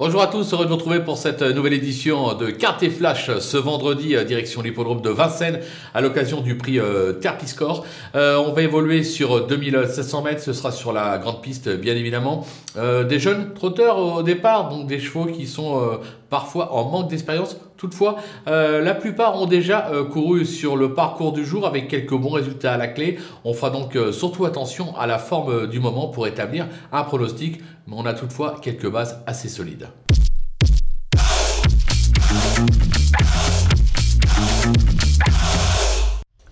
Bonjour à tous, heureux de vous retrouver pour cette nouvelle édition de Carte et Flash ce vendredi, euh, direction l'hippodrome de Vincennes, à l'occasion du prix euh, Terpiscore. Euh, on va évoluer sur 2700 mètres, ce sera sur la grande piste bien évidemment. des jeunes trotteurs au départ, donc des chevaux qui sont parfois en manque d'expérience. Toutefois, la plupart ont déjà couru sur le parcours du jour avec quelques bons résultats à la clé. On fera donc surtout attention à la forme du moment pour établir un pronostic, mais on a toutefois quelques bases assez solides.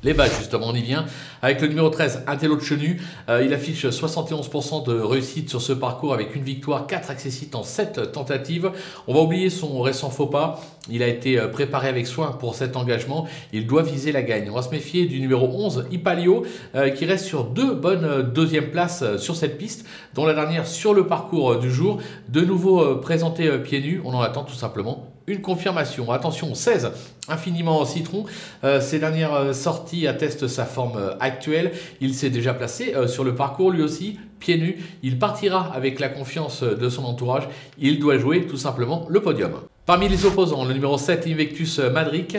Les bases, justement, on y vient. Avec le numéro 13, Intello de Chenu, euh, il affiche 71% de réussite sur ce parcours avec une victoire, 4 accessites en 7 tentatives. On va oublier son récent faux pas. Il a été euh, préparé avec soin pour cet engagement. Il doit viser la gagne. On va se méfier du numéro 11, Ipalio, euh, qui reste sur deux bonnes deuxièmes places sur cette piste, dont la dernière sur le parcours du jour. De nouveau présenté pieds nus, on en attend tout simplement une confirmation. Attention, 16, infiniment citron. Euh, ces dernières euh, sorties attestent sa forme euh, actuelle. Il s'est déjà placé sur le parcours lui aussi, pieds nus. Il partira avec la confiance de son entourage. Il doit jouer tout simplement le podium. Parmi les opposants, le numéro 7, Invectus Madric,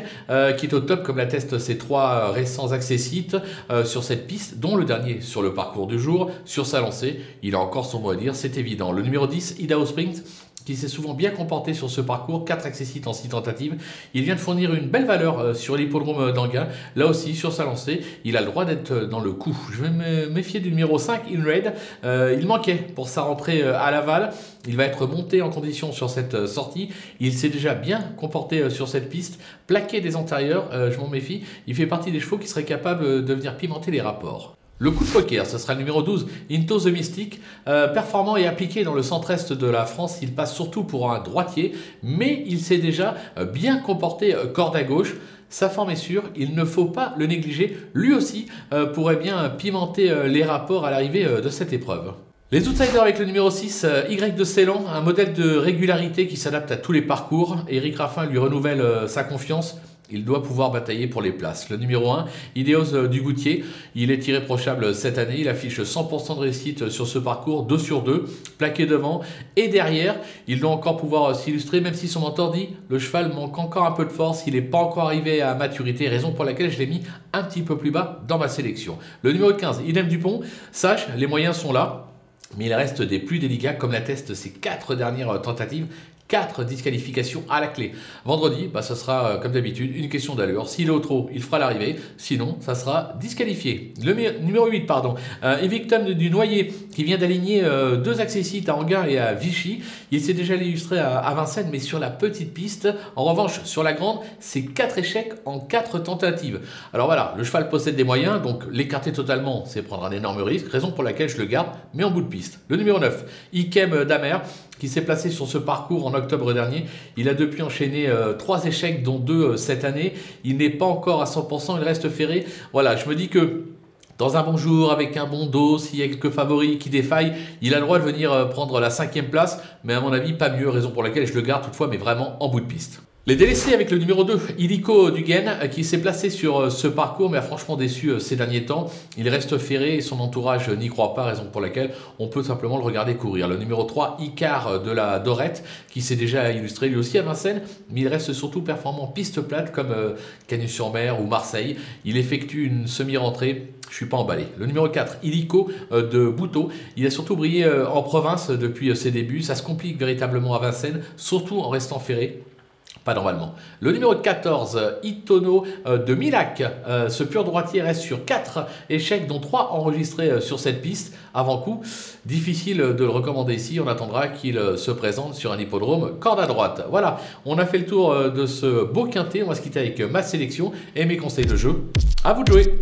qui est au top comme l'attestent ses trois récents accessites sur cette piste, dont le dernier sur le parcours du jour, sur sa lancée. Il a encore son mot à dire, c'est évident. Le numéro 10, Idaho Springs, qui s'est souvent bien comporté sur ce parcours, 4 accessites en 6 tentatives. Il vient de fournir une belle valeur euh, sur l'hippodrome d'Anguin. Là aussi, sur sa lancée, il a le droit d'être euh, dans le coup. Je vais me méfier du numéro 5, In Red. Euh, il manquait pour sa rentrée à Laval. Il va être monté en condition sur cette sortie. Il s'est déjà bien comporté sur cette piste. Plaqué des antérieurs, je m'en méfie. Il fait partie des chevaux qui seraient capables de venir pimenter les rapports. Le coup de poker, ce sera le numéro 12, Into the Mystic. Euh, performant et appliqué dans le centre-est de la France, il passe surtout pour un droitier, mais il s'est déjà euh, bien comporté euh, corde à gauche. Sa forme est sûre, il ne faut pas le négliger. Lui aussi pourrait bien pimenter les rapports à l'arrivée de cette épreuve. Les outsiders avec le numéro 6, Y de Ceylan, un modèle de régularité qui s'adapte à tous les parcours. Eric Raffin lui renouvelle sa confiance. Il doit pouvoir batailler pour les places. Le numéro 1, Ideos euh, du Goutier, il est irréprochable cette année. Il affiche 100% de réussite sur ce parcours, 2 sur 2, plaqué devant et derrière. Il doit encore pouvoir euh, s'illustrer, même si son mentor dit le cheval manque encore un peu de force, il n'est pas encore arrivé à maturité, raison pour laquelle je l'ai mis un petit peu plus bas dans ma sélection. Le numéro 15, Idem Dupont, sache, les moyens sont là. Mais il reste des plus délicats, comme l'attestent ses quatre dernières euh, tentatives. 4 disqualifications à la clé. Vendredi, bah, ça sera euh, comme d'habitude une question d'allure. S'il est trop, il fera l'arrivée. Sinon, ça sera disqualifié. Le numéro 8, pardon. Euh, Evictum du Noyer qui vient d'aligner euh, deux accessites à Anguin et à Vichy. Il s'est déjà illustré à, Vincennes, mais sur la petite piste. En revanche, sur la grande, c'est 4 échecs en 4 tentatives. Alors voilà, le cheval possède des moyens, donc l'écarter totalement, c'est prendre un énorme risque, raison pour laquelle je le garde, mais en bout de piste. Le numéro 9, Ikem Damer qui s'est placé sur ce parcours en octobre dernier. Il a depuis enchaîné euh, trois échecs, dont deux euh, cette année. Il n'est pas encore à 100%, il reste ferré. Voilà, je me dis que dans un bon jour, avec un bon dos, s'il y a quelques favoris qui défaillent, il a le droit de venir euh, prendre la cinquième place, mais à mon avis, pas mieux, raison pour laquelle je le garde toutefois, mais vraiment en bout de piste. Les délaissés avec le numéro 2, Illico Dugen, qui s'est placé sur euh, ce parcours, mais a franchement déçu euh, ces derniers temps. Il reste ferré et son entourage n'y croit pas, raison pour laquelle on peut simplement le regarder courir. Le numéro 3, Icar de la Dorette, qui s'est déjà illustré lui aussi à Vincennes, mais il reste surtout performant piste plate comme euh, Cagnes-sur-Mer ou Marseille. Il effectue une semi-rentrée je suis pas emballé. Le numéro 4, Illico de Bouteau. Il a surtout brillé en province depuis ses débuts. Ça se complique véritablement à Vincennes, surtout en restant ferré. Pas normalement. Le numéro 14, Itono euh, de Milac. Euh, ce pur droitier reste sur 4 échecs, dont 3 enregistrés euh, sur cette piste avant coup. Difficile de le recommander ici. On attendra qu'il se présente sur un hippodrome corde à droite. Voilà, on a fait le tour de ce beau quintet. On va se quitter avec ma sélection et mes conseils de jeu. À vous de jouer.